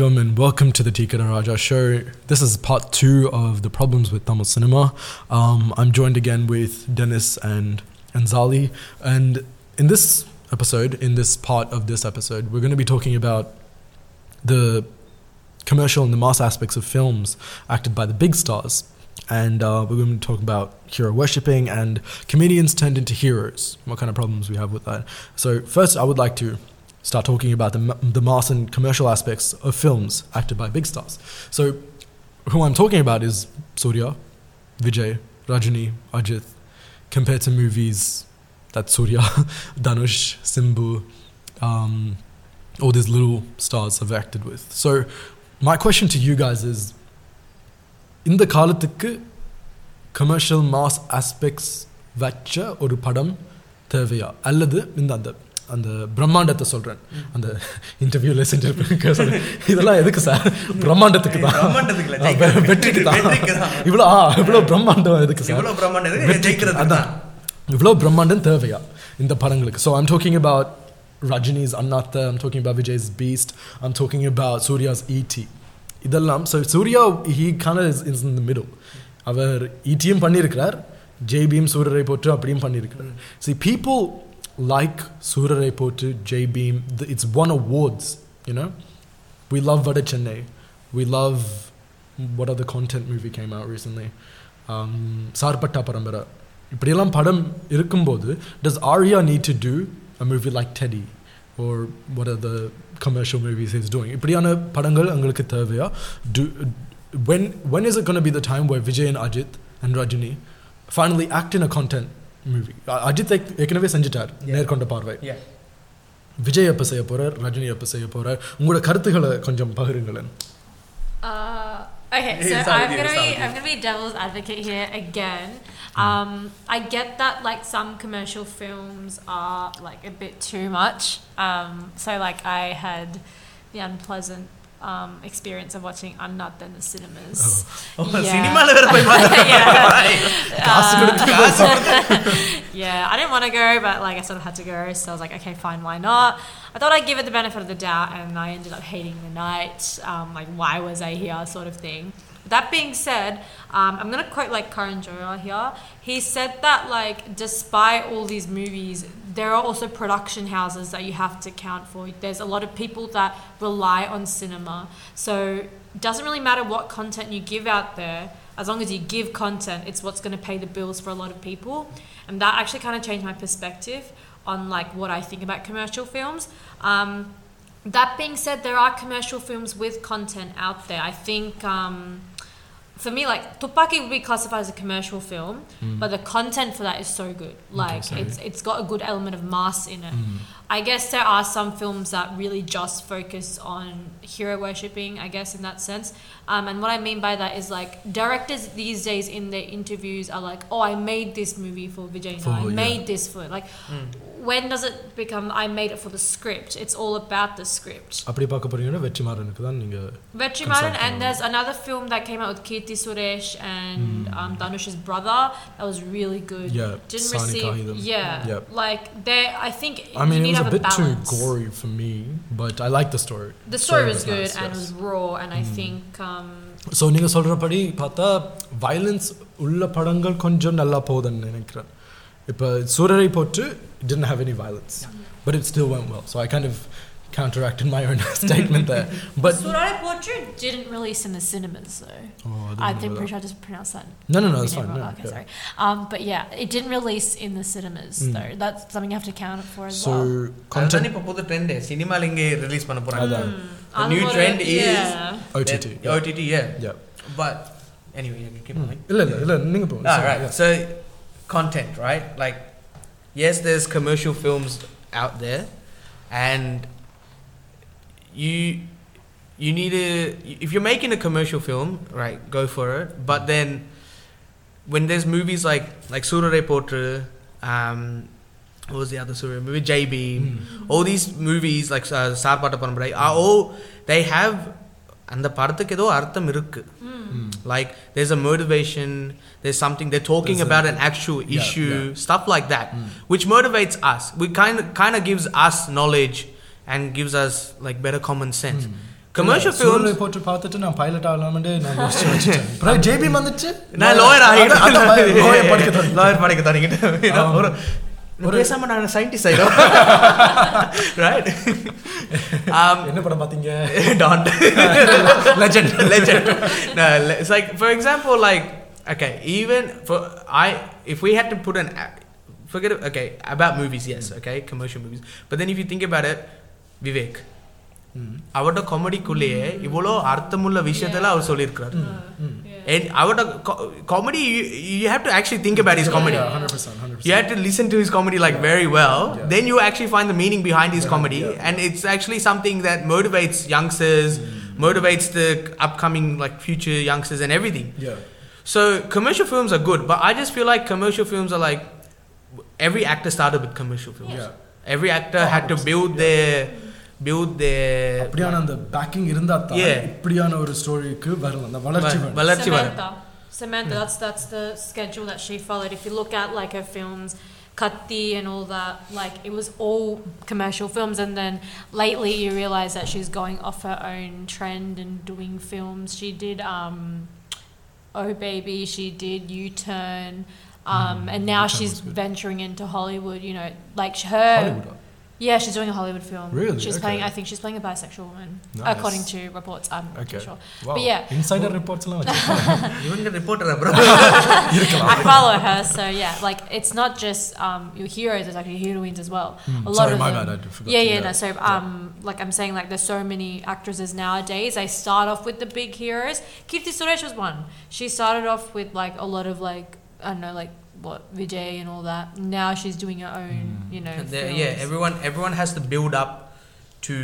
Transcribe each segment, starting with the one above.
And welcome to the Tika Raja show. This is part two of the problems with Tamil cinema. Um, I'm joined again with Dennis and and Zali, and in this episode, in this part of this episode, we're going to be talking about the commercial and the mass aspects of films acted by the big stars. And uh, we're going to talk about hero worshipping and comedians turned into heroes. What kind of problems we have with that. So first, I would like to start talking about the, the mass and commercial aspects of films acted by big stars. So, who I'm talking about is Surya, Vijay, Rajini, Ajith, compared to movies that Surya, Dhanush, Simbu, um, all these little stars have acted with. So, my question to you guys is இந்த commercial mass aspects, Vacha வச்ச ஒரு படம் தேவையா அல்லது இந்த அந்த அந்த பிரம்மாண்டத்தை சொல்றேன். அந்த இன்டர்வியூல செஞ்சிருப்பேன். இதெல்லாம் எதுக்கு சார் பிரம்மாண்டத்துக்கு தான். வெற்றிக்கு தான். இவ்வளோ இவ்வளோ பிரம்மாண்டம் எதுக்கு சார் அதான். இவ்வளோ பிரம்மாண்டம் தேவையா இந்த படங்களுக்கு? So I'm talking about Rajini's Annaatthe I'm talking about Vijay's Beast I'm talking about Suriya's ET இதெல்லாம் so Suriya he can is is in middle அவர் ஈட்டியும் பண்ணியிருக்கிறார். ஜெய்பீம் சூரரை போட்டு அப்படியும் பண்ணியிருக்கிறார். See people like Soorarai Pottru, Jai Bhim, it's won awards, you know? We love Vada Chennai. We love mm, what other content movie came out recently? Um, Parambara. does Arya need to do a movie like Teddy or what are the commercial movies he's doing இப்படியான படங்கள் do when when is it going to be the time where Vijay and Ajit and Rajini finally act in a content movie அ- அஜித் ஏக்- ஏற்கனவே செஞ்சுட்டார் Yeah. நேர்கொண்ட பார்வை Yeah. Vijay எப்போ செய்ய போறார் ரஜினி எப்போ செய்ய போறார் உங்களோட கருத்துக்களை கொஞ்சம் பகிருங்களேன் Uh, okay, It's so not I'm with you, gonna it's not be with you. I'm gonna be devil's advocate here again. Um, I get that like some commercial films are like a bit too much. Um, so like I had the unpleasant um, experience of watching Unnut in the cinemas. O, Yeah. சினிமால வேற போய் பார்த்தா yeah. yeah, I didn't want to go, but like I sort of had to go, so I was like, okay, fine, why not? I thought I'd give it the benefit of the doubt, and I ended up hating the night. Um, like, why was I here, sort of thing. That being said, um, I'm gonna quote like Karan Johar here. He said that like, despite all these movies, there are also production houses that you have to count for. There's a lot of people that rely on cinema, so it doesn't really matter what content you give out there as long as you give content, it's what's going to pay the bills for a lot of people. And that actually kind of changed my perspective on like what I think about commercial films. Um, that being said, there are commercial films with content out there. I think um, for me, like Thuppakki would be classified as a commercial film, but the content for that is so good. Like so- it's it's got a good element of mass in it. I guess there are some films that really just focus on hero worshipping, I guess, in that sense. Um, and what I mean by that is like directors these days in their interviews are like, oh, I made this movie for Vijay, for, I yeah. made this for. Like, mm. when does it become, I made it for the script? It's all about the script. Vetrimaran, and there's another film that came out with Keerthy Suresh and mm. um, Dhanush's brother that was really good. Yeah, didn't Sani receive. Kaayidham. Yeah, like, there, I think. I mean, you it need was to a have bit too balance. gory for me but I like the story The story was nice, good and yes. it was raw, and I think um, so நீங்க சொல்றபடி பார்த்தா violence உள்ள படங்கள் கொஞ்சம் நல்லா போகுதுன்னு நினைக்கிறேன் இப்போ சூரரை போட்டு didn't have any violence but it still went well so I kind of counteracted my own statement there. But Soorarai Pottru didn't release in the cinemas though. Oh, I, I think pretty sure I just pronounced that. No, no, no, that's fine. No, okay, yeah. sorry. Um, but yeah, it didn't release in the cinemas mm. though. That's something you have to count for as so, well. So content. இப்போ புது trend cinema ல இங்க release பண்ண போறாங்க. Hmm. The new trend is yeah. OTT. Yeah. OTT, yeah. Yeah. But anyway, you keep hmm. going. இல்ல இல்ல இல்ல நீங்க போங்க. All right. So content, right? Like yes, there's commercial films out there and you you need to if you're making a commercial film, right? Go for it. But then when there's movies like like Soorarai Pottru, um, what was the other Surya movie? Jai Bhim. Mm. All these movies like uh, Pata are all they have and the ஏதோ do, இருக்கு hmm. Hmm. like there's a motivation there's something they're talking there's about a, an actual issue yeah, yeah. stuff like that mm. which motivates us we kind of kind of gives us knowledge and gives us like better common sense commercial Soorarai films போட்டு பார்த்துட்டு நான் pilot ஆகலாம்னு நான் யோசிச்சு வச்சுட்டேன் அப்புறம் JP வந்துச்சு நான் lawyer அதான், அதான் பய- lawyer படிக்க தொடங்கிட்டேன். லாயர் படிக்க தொடங்கிட்டேன் You know, ஒரு ஒரு- பேசாம நான் சயின்டிஸ்ட் ஆயிடும் ரைட் என்ன படம் பாத்தீங்க Don't. legend. Legend. No, le- it's like, for example, like, okay, even for I, if we had to put an, a- forget it, okay, about movies, yes, okay, commercial movies. But then if you think about it, Vivek, அவரோட காமெடிக்குள்ளேயே இவ்வளோ அர்த்தமுள்ள விஷயத்தெல்லாம் அவர் சொல்லியிருக்கிறார் And அவரோட comedy you have to actually think about his comedy Yeah, 100%, 100%. you have to listen to his comedy like very well Yeah. then you actually find the meaning behind his Yeah, comedy yeah. and it's actually something that motivates youngsters motivates the upcoming like future youngsters and everything Yeah. so commercial films are good but i just feel like commercial films are like every actor started with commercial films பியூட் the. அப்படியான அந்த packing இருந்தா தான் இப்படியான ஒரு ஸ்டோரிக்கு வரலாம் அந்த வளர்ச்சி வளர்ச்சி வரும் Samantha, that's that's the schedule that she followed. If you look at like her films, Kaththi and all that, like it was all commercial films. And then lately, you realize that she's going off her own trend and doing films. She did um, Oh Baby, she did U Turn, um, and now she's venturing into Hollywood. You know, like her. Hollywood. Yeah, she's doing a Hollywood film. Really? She's okay. playing. I think she's playing a bisexual woman, uh, nice. according to reports. I'm not okay. sure. Wow. But yeah, insider well, reports alone. You're a reporter, bro. I follow her, so yeah. Like it's not just um, your heroes; it's actually heroines as well. Mm. A lot Sorry, of my them, bad. I forgot. Yeah, yeah, yeah. No, so um, yeah. like I'm saying, like there's so many actresses nowadays. They start off with the big heroes. Keerthy Suresh was one. She started off with like a lot of like I don't know, like what Vijay and all that. Now she's doing her own, Hmm. you know. There- films. yeah everyone everyone has to build up to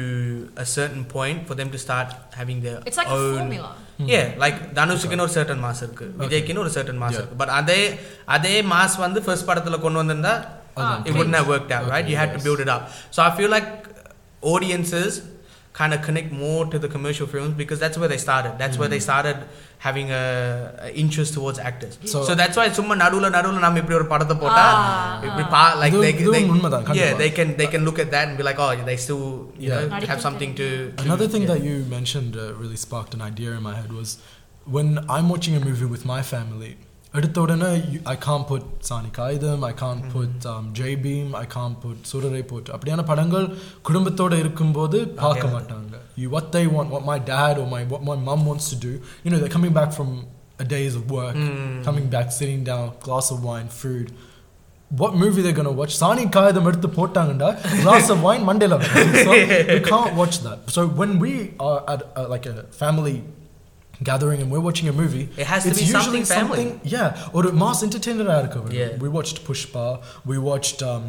a certain point for them to start having their It's like own a formula. yeah like தனுஷுக்குன்னு ஒரு certain mass இருக்கு விஜய்க்குன்னு ஒரு certain mass Yeah. இருக்கு but அதே அதே mass வந்து first படத்துல கொண்டு வந்திருந்தா அதான். it wouldn't have worked out right Okay, you had to yes. build it up so i feel like audiences kind of connect more to the commercial films because that's where they started that's where they started having a, a interest towards actors so, So- that's why சும்மா நடுவுல நடுவுல நம்ம இப்படி ஒரு படத்தை போட்டா Ah. இப்படி பா like இதுவும்- they, இதுவும் they உண்மைதான், yeah கண்டிப்பா. they can they can look at that and be like oh they still you Yeah. know have something to, to Another thing yeah. that you mentioned uh, really sparked an idea in my head was when I'm watching a movie with my family. i எடுத்த உடனே ஐ can put Saani Kaayidham I can put Jai Bhim I can put. Soorarai Pottru அப்படியான படங்கள் குடும்பத்தோடு இருக்கும்போது பார்க்க மாட்டாங்க You what they want, what my dad or my what my mum wants to do. You know, they're coming back from a days of work, mm. coming back, sitting down, glass of wine, food. What movie they're gonna watch? Saani Kaayidham Eduthu Potanganda, glass of wine, Monday So you can't watch that. So when we are at like a family gathering and we're watching a movie, It has to it's be usually something family. yeah, or mass entertainer இருக்க Yeah. We watched Pushpa. We watched um,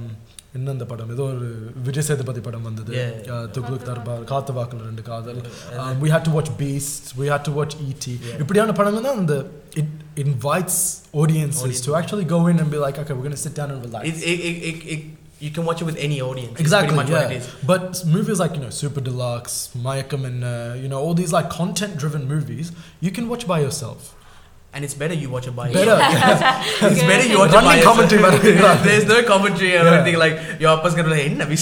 என்ன அந்த படம் ஏதோ ஒரு விஜய் சேதுபதி படம் வந்தது Yeah. Uh, துக்ளுக் Darbar காத்து வாக்குல ரெண்டு காதல் Um, we had to watch Beast we had to watch E.T. Yeah. இப்படியான படங்கள் தான் அந்த it invites audiences Audience. to actually go in and be like okay we're going to sit down and relax it, it, it, it, it, you can watch it with any audience. Exactly, yeah. But movies like you know Super Deluxe, Mayakam, and uh, you know all these like content-driven movies, you can watch by yourself. And it's better you watch it by yourself. Better, it's better you watch it by commentary, yourself. There's no commentary or yeah. anything like your appa's gonna be like, "Hey, no, no,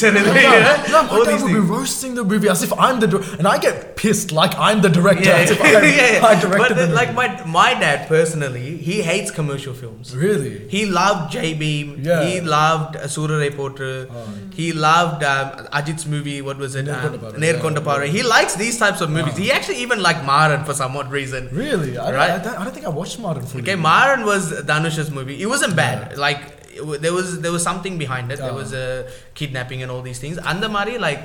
no, no, will be roasting the movie as if I'm the no, And I no, the dir- and I get pissed like I'm the director. yeah, yeah, yeah. I directed but the like my my dad personally he hates commercial films really. He loved Jai Bhim. Yeah. He loved uh, Soorarai Pottru. Oh. He loved um, Ajit's movie. What was it? Nerkonda Um, yeah. He likes these types of movies. Oh. He actually even liked Maran for some odd reason. Really, I, Right. I, I, don't think I watched fully. Okay, Maran was Dhanush's movie. It wasn't bad. Like it there was there was something behind it. There Oh. was a kidnapping and all these things. Andamari like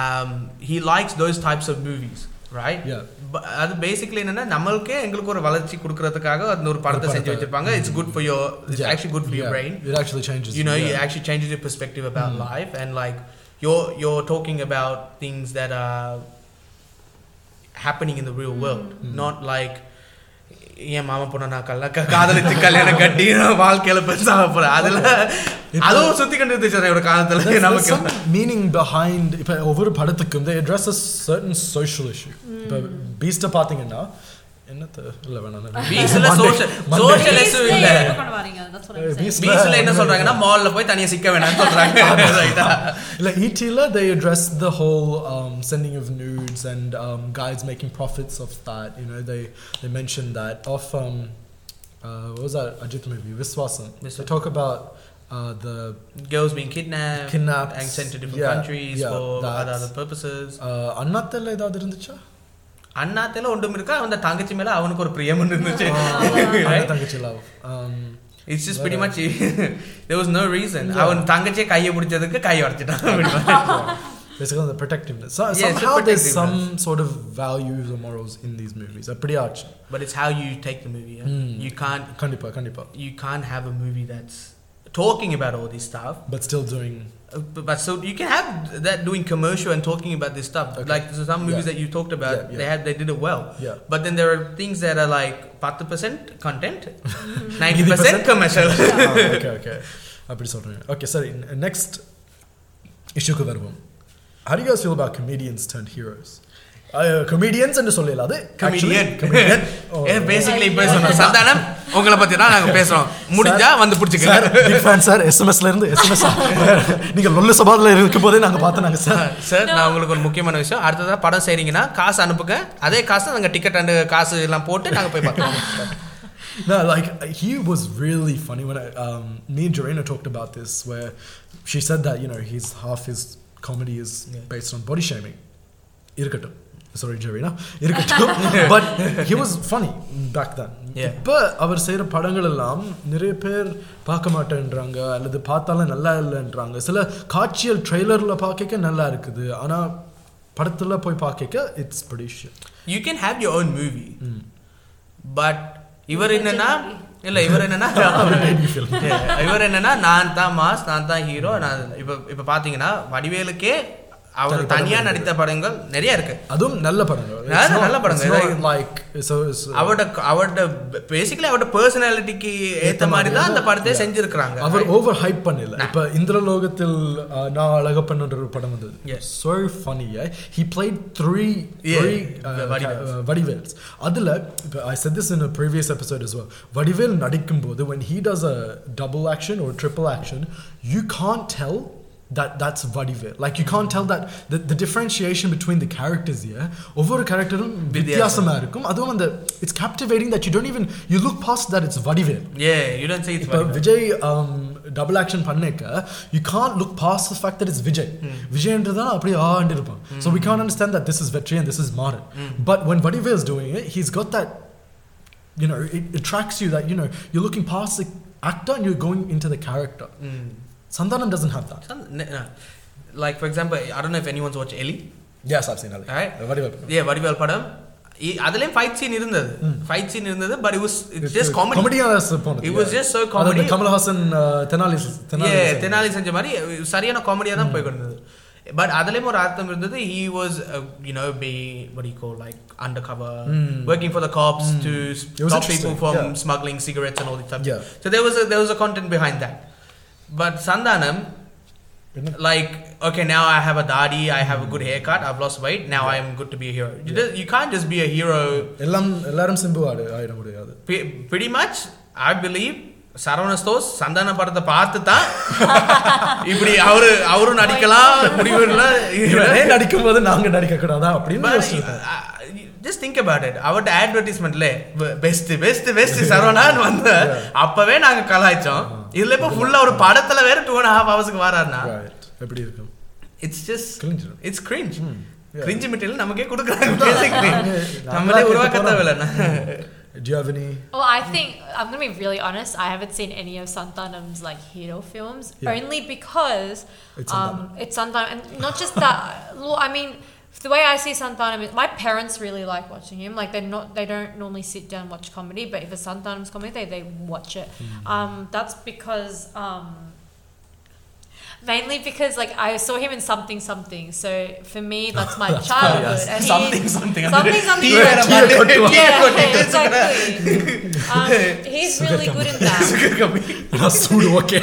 um, he likes those types of movies, right? Yeah. But அது basically என்னன்னா நம்மளுக்கே எங்களுக்கு ஒரு வளர்ச்சி கொடுக்கறதுக்காக அந்த ஒரு படத்தை ஒரு செஞ்சு படத்தை. வச்சிருப்பாங்க it's good for your it's Yeah. Actually good for your Yeah. Brain It actually changes. you know yeah. it actually changes your perspective about Mm. life and like you're you're talking about things that are happening in the real world Mm. not like என் மாமா பொண்ணை நான் கல்ல காதலித்து கல்யாணம் கட்டி வாழ்க்கையில பெருசாக போறேன் அதுல அதுவும் சுத்தி கண்டுச்சோட காலத்துல. நமக்கு மீனிங் பிஹைண்ட் இப்ப ஒவ்வொரு படத்துக்கும் they address a certain social issue இப்போ பீஸ்ட்டை பார்த்தீங்கன்னா என்னத்த இல்லை வேணாம் பீஸ்ல Monday- social Monday- social issue இல்ல கொண்டு வரீங்க That's what Uh, I'm saying. beast- பீஸ்ல என்ன சொல்றாங்கன்னா மால்ல போய் தனியா சிக்க வேணாம்னு சொல்றாங்க Right ah? like ETல they addressed the whole um, sending of nudes and um, guys making profits of that. You know, they they mentioned that of um, uh, what was that Ajit movie Viswasam. They Viswasam. talk about uh, the girls being kidnapped, Kidnapped, and sent to different yeah, countries yeah, for that's- other, other purposes. uh, அண்ணாத்தல்ல ஏதாவது இருந்துச்சா அண்ணாத்தில ஒன்றும் இருக்கா அவன் தங்கச்சி மேல அவனுக்கு ஒரு பிரியம் இருந்துச்சு அண்ணா Right? தங்கச்சி love. Um, It's just pretty much there was no reason. அவன் தங்கச்சியை கையை பிடிச்சதுக்கு கை உடைச்சிட்டான் pretty much. basically the protectiveness. So, Yeah, it's a somehow there's some protectiveness. sort of values or morals in these movies. They're pretty arch. But it's how you take the movie. yeah? Mm. You can't Kandipa, kandipa. you can't have a movie that's talking about all this stuff. But still doing Uh, But, but so you can have that doing commercial and talking about this stuff. Okay. Like so some movies Yeah. that you talked about, Yeah, yeah. they had they did it well. yeah. But then there are things that are like 10% content, 90% commercial. Ah, okay, okay. அப்படி சொல்றேன் okay சரி next இஷ்யூக்கு வருவோம் how do you guys feel about comedians turned heroes Comedians என்று சொல்லல அது. ஏ basically இப்போ சொன்னோம் சந்தானம் உங்களை பத்தி தான் நாங்க பேசுறோம். முடிஞ்சா வந்து பிடிச்சிக்கலாம் ஃபேன் சார் எஸ்எம்எஸ்ல இருந்து எஸ்எம்எஸ் நீங்க லொல்ல சபாதில் இருக்கும் போதே நாங்க பார்த்தோம் நாங்க சார் சார் நான் உங்களுக்கு ஒரு முக்கியமான விஷயம். அடுத்ததா படம் செய்றீங்கன்னா காசு அனுப்புங்க. அதே காசு நாங்க டிக்கெட் அண்ட் காசு எல்லாம் போட்டு நாங்க போய் பார்க்கலாம் No, like he was really funny when I, um, me and Jorena talked about this, where she said that you know his half his comedy is Yeah. based on body shaming. Irkatum. Sorry, Jorena. Irkatum. but he was funny back then. Yeah. இப்போ அவர் செய்கிற படங்கள் எல்லாம் நிறைய பேர் பார்க்க மாட்டேன்றாங்க அல்லது பார்த்தாலும் நல்லா இல்லைன்றாங்க சில காட்சியல் ட்ரெய்லரில் பார்க்க நல்லா இருக்குது ஆனால் படத்தில் போய் பார்க்க it's production you can have your own movie but இவர் என்னன்னா இல்ல இவர் என்னன்னா இவர் என்னன்னா நான் தான் மாஸ் நான் தான் ஹீரோ நான் இப்ப இப்ப பாத்தீங்கன்னா வடிவேலுக்கே அவர் தனியாக நடித்த படங்கள் நிறைய இருக்கு. அதுவும் நல்ல படங்கள். நல்ல படங்கள். லைக் அவட அவட பேசிக்கலி அவட பர்சனாலிட்டிக்கு ஏத்த மாதிரி தான் அந்த படத்தை செஞ்சிருக்கிறாங்க. அவர் ஓவர் ஹைப் பண்ணல. இப்ப இந்திரலோகத்தில் நான் அழக பண்ணுன்ற ஒரு படம் வந்தது. So funny he played three Vadivels அதில் இப்போ I said this in previous episode is Vadivel நடிக்கும் போது when he does a double action or triple action you can't tell that that's Vadivel. Like you can't tell that the, the differentiation between the characters here. ஒவ்வொரு கேரக்டரும் வித்தியாசமா இருக்கும் அதுவும் அந்த it's captivating that you don't even you look past that it's Vadivel. A you don't say இப்போ it's Vijay double action பண்ணேக்க you Khan look pass the fact that is Vijay விஜய்ன்றதான் அப்படியே ஆண்டு இருப்பான் so we Khan understand that this is வெற்றி and this is Maran but when வடிவே is doing it he's God that you know it attracts you that you know you're looking past the actor and you're going into the character Santanam doesn't have that. Uh, like for example, I don't know if anyone's watched Eli. Yes, I've seen Eli. Right? Vadivel. Yeah, Vadivel padam. அதுலயும் fight scene இருந்தது fight scene இருந்தது but it was it's just comedy காமெடியா போனது it was just so comedy Kamalahasan Thenali Thenali Thenali செஞ்ச மாதிரி சரியான காமெடியா தான் போய் கொண்டது பட் அதுலயும் ஒரு அர்த்தம் இருந்தது he was you know be what do you call like undercover mm. working for the cops mm. to stop people from yeah. smuggling cigarettes and all this stuff yeah. so there was a, there was a content behind that but sandanam like okay now i have a dadi i have a good haircut i've lost weight now i am good to be a hero. You, just, you can't just be a hero. எல்லாம் எல்லாரும் சிம்பு ஆயிட முடியாது pretty much i believe Saravana stores Santhana படத்தை பார்த்து தான் இப்படி அவரு அவரும் நடிக்கலாம் முடிவுல நடிக்கும் போது நாங்க நடிக்க கூடாதா அப்படின்னு. ஜஸ்ட் திங்க் அபவுட் இட் அவர்ட்ட அட்வர்டைஸ்மெண்ட்ல பெஸ்ட் பெஸ்ட் பெஸ்ட் சரவணான்னு வந்து அப்பவே நாங்க கலாய்ச்சோம். இதுல இப்ப ஃபுல்லா ஒரு படத்துல வேற டூ அண்ட் ஹாஃப் ஹவர்ஸ்க்கு வராருன்னா Right. எப்படி இருக்கும் it's just Cringe. It's cringe Yeah. Cringe material நமக்கே கொடுக்குறாங்க பேசிக்கலி நாங்க- நம்மளே நாங்களா உருவாக்க கேட்டு தேவையில்ல Do you have any? Well, I think I'm gonna be really honest. I haven't seen any of Santanam's like hero films, Yeah. only because It's um, Santanam. it's Santanam, and not just that. well, I mean, the way I see Santanam is my parents really like watching him. Like they're not, they don't normally sit down and watch comedy, but if it's Santanam's comedy, they they watch it. Um, that's because. Um, mainly because like I saw him in something something. So for me, that's my that's childhood. And something, something something something. Yeah, yeah, exactly. um, he's really good in that. Sugar kami. na sudu okay.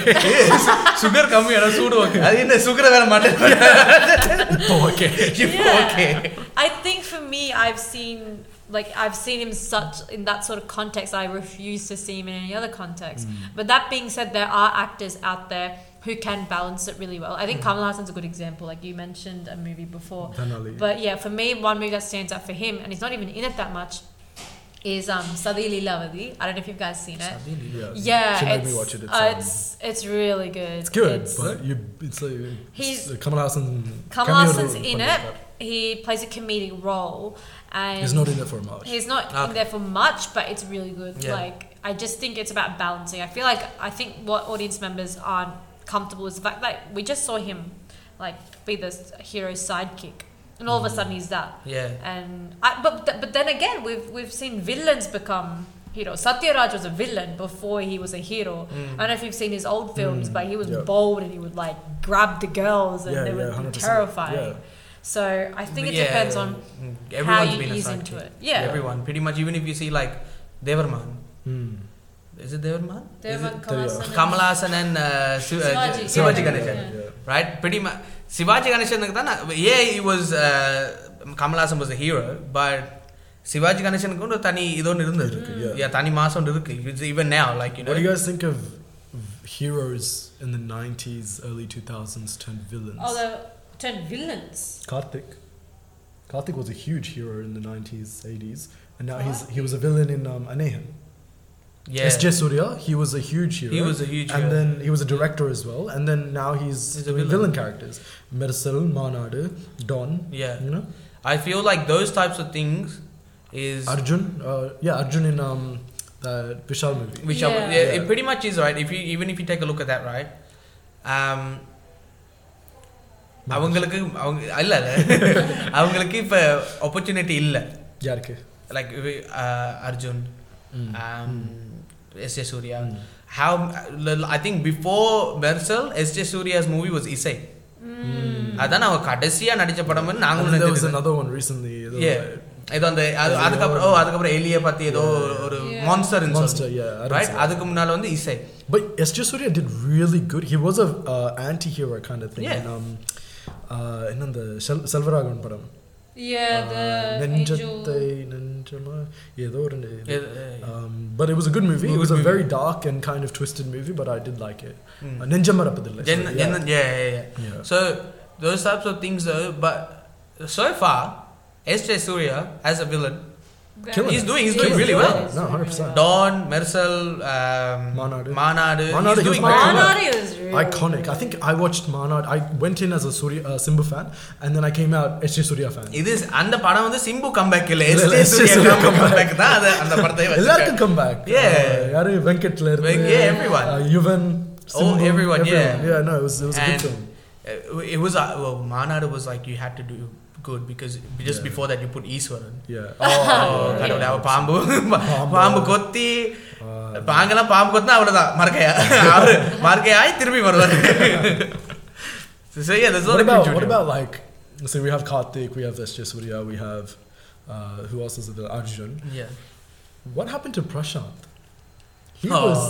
Sugar kami na sudu okay. Adi na sugar ada mati. Oke. okay. I think for me, I've seen like I've seen him such in that sort of context. I refuse to see him in any other context. Mm. But that being said, there are actors out there who can balance it really well. I think Mm. Kamal Haasan's a good example. Like you mentioned a movie before. But yeah, for me, one movie that stands out for him, and he's not even in it that much, is um Sathi Leelavathi. I don't know if you guys seen it. yeah, Yeah, she it's, watch it. It's, uh, um, it's it's really good. it's good, It's- but you, it's like He's- Kamal Hassan. Kamal Haasan's in it. He plays a comedic role, and. He's not in it for much. He's not Okay. in there for much, but it's really good. Yeah. Like I just think it's about balancing. I feel like I think what audience members aren't comfortable is the fact that we just saw him like be the hero's sidekick, and all of a sudden he's that. Yeah. And I, but but then again, we've we've seen villains become heroes. Satyaraj was a villain before he was a hero. Mm. I don't know if you've seen his old films, Mm, but he was yeah. bold and he would like grab the girls and Yeah, they yeah, would be 100%, terrifying. yeah. So I think it yeah, depends on mm, how you been ease into it. Yeah. Everyone, pretty much. Even if you see like Thevar Magan. Hmm. Is it Thevar Magan? Devarman, Kamal Haasan and Shivaji, Ganeshan. Right? Pretty much. Shivaji Ganeshan, yeah, he was, uh, Kamal Haasan was a hero, but Shivaji Ganeshan, ஒரு தனி இது ஒன்று இருந்தது இருக்கு தனி மாசம் ஒன்று இருக்கு it's even now like you know you guys think of 90s early 2000s turned villains although turned villains. Karthik. Karthik was a huge hero in the 90s, 80s, and now he's he was a villain in um, Anegan. yeah S.J. Surya, he was a huge hero. he was a huge and hero. then he was a director as well, and then now he's, He's a doing villain. villain. characters. Mersal, Maanaadu, Don, yeah you know, I feel like those types of things is Arjun, uh, yeah, Arjun in um, the Vishal movie. which Yeah. are, yeah, Yeah. it pretty much is right if you even if you take a look at that right um அவங்களுக்கு அவங்க இல்ல அவங்களுக்கு இப்ப opportunity இல்ல. யாருக்கு? Like Arjun S A Suriya have I think before பெர்சல் S A Suriya's movie was Isai அதான் அவன் கடைசியா நடிச்ச படம் நாங்களும் ஏதோ அந்த அதுக்கப்புறம் ஓ அதுக்கப்புறம் எலியை பத்தி ஏதோ ஒரு மான்ஸ்டர் மான்ஸ்டர் ரைட் அதுக்கு முன்னால வந்து Isai but S J Suryah did really good he was a anti hero kind of thing Yeah, அந்த செல் செல்வராகவன் படம் நெஞ்சத்தை a good movie. It was a very dark and kind of twisted movie but i did like it. Hmm. Uh, நெஞ்சம் மறப்பதில்லை yeah. Yeah so those types of things though but so far S.J. Surya as a villain Killing he's doing he's doing really well. No, hundred percent. Don, Mersal, um, Maanaadu. Maanaadu. Maanaadu, is really iconic. I think I watched Maanaadu. I went in as a Surya, uh, Simbu fan, and then I came out as a Surya fan. It is and the படம் வந்து Simbu comeback இல்ல S.J. Surya comeback தான் அது அந்த படத்தை வச்சு எல்லாருக்கும் comeback. Yeah. Uh, யாரு வெங்கட்ல இருந்து Yeah, everyone. Uh, Yuvan. Oh, Simbu, oh, everyone, everyone. Yeah. Yeah, no, it was it was and a good film. It was uh, well, Maanaadu was like you had to do good because just Yeah. before that you put Easwaran. Yeah. Oh, கடவுளே, அவ பாம்பு பாம்பு கொத்தி Uh, பாங்கெல்லாம் பாம்பு கொத்தினா அவ்வளவுதான் மறக்கையா அவரு மறக்கையாய் திரும்பி வருவார் So yeah, there's a lot what of about good what video. about like so we have Karthik, we have S.J. Surya, we have uh, who else is there? Arjun. Yeah. What happened to Prashant? He Oh. was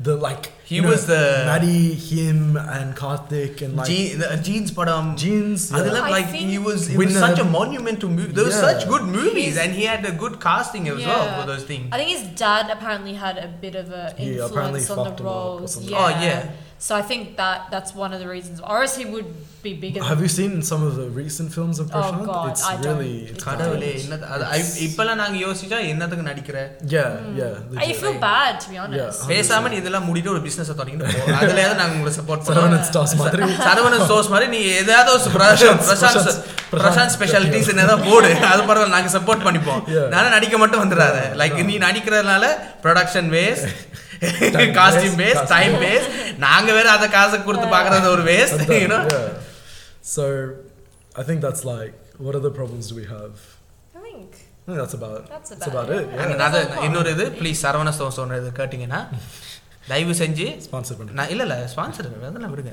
the like he know, was the Maddie, him, and Karthik, and like the, uh, Jeans, but um, Jeans. Yeah. Adilab, like he was, it was such a monument to movies. There were such good movies, and he had a good casting as yeah. well for those things. I think his dad apparently had a bit of an influence on the roles. Yeah. Oh yeah. So I think that that's one of the reasons, or else he would be bigger. Have you seen some of the recent films of Oh, Prashant? God, it's I don't. really It's it's கடவுளே bad. என்ன அது I- இப்பெல்லாம் நாங்க யோசிச்சா என்னத்துக்கு நடிக்கிற Yeah, yeah. I legit. feel bad to be honest. பேசாம நீ இதெல்லாம் முடிட்டு ஒரு பிசினஸ் தொடங்கிட்டு போ அதுலயாவது நாங்க உங்களை சப்போர்ட் and Stars மாதிரி. சரவணன் ஸ்டோர்ஸ் மாதிரி நீ ஏதாவது ஒரு பிரசாந்த் பிரசாந்த் பிரசாந்த் ஸ்பெஷாலிட்டிஸ் ஏதாவது போடு அது பரவாயில்ல நாங்க சப்போர்ட் பண்ணிப்போம். நானும் நடிக்க மட்டும் வந்துடாத லைக் நீ நடிக்கிறதுனால production waste costume waste, waste time waste நாங்க வேற அத காசு கொடுத்து பாக்குறது ஒரு waste you know. So, I think that's like, what other problems do we have? I think I think that's about That's that's about it. அது இன்னொரு இது ப்ளீஸ் சரவண ஸ்டோர் சொன்னது கேட்டீங்கன்னா தயவு செஞ்சு Sponsored by நான் இல்லை இல்லை ஸ்பான்சர் அதெல்லாம் விடுங்க.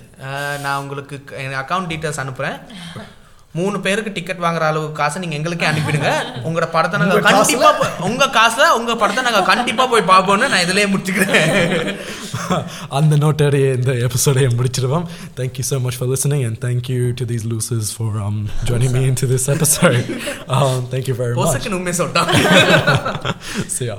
நான் உங்களுக்கு என் அக்கௌண்ட் டீட்டெயில்ஸ் அனுப்புகிறேன் மூணு பேருக்கு டிக்கெட் வாங்குற அளவுக்கு காசை நீங்க எங்களுக்கே அனுப்பிடுங்க. உங்களோட படத்தை நாங்க உங்க? கண்டிப்பா உங்க காசுல உங்க படத்தை நாங்க கண்டிப்பா போய் பார்ப்போம்னு நான் இதுலயே முடிச்சுக்கிறேன். அந்த நோட்டோடைய இந்த thank you so much for listening and thank you to these losers for um, joining me into this episode. Um, thank you very much. see ya.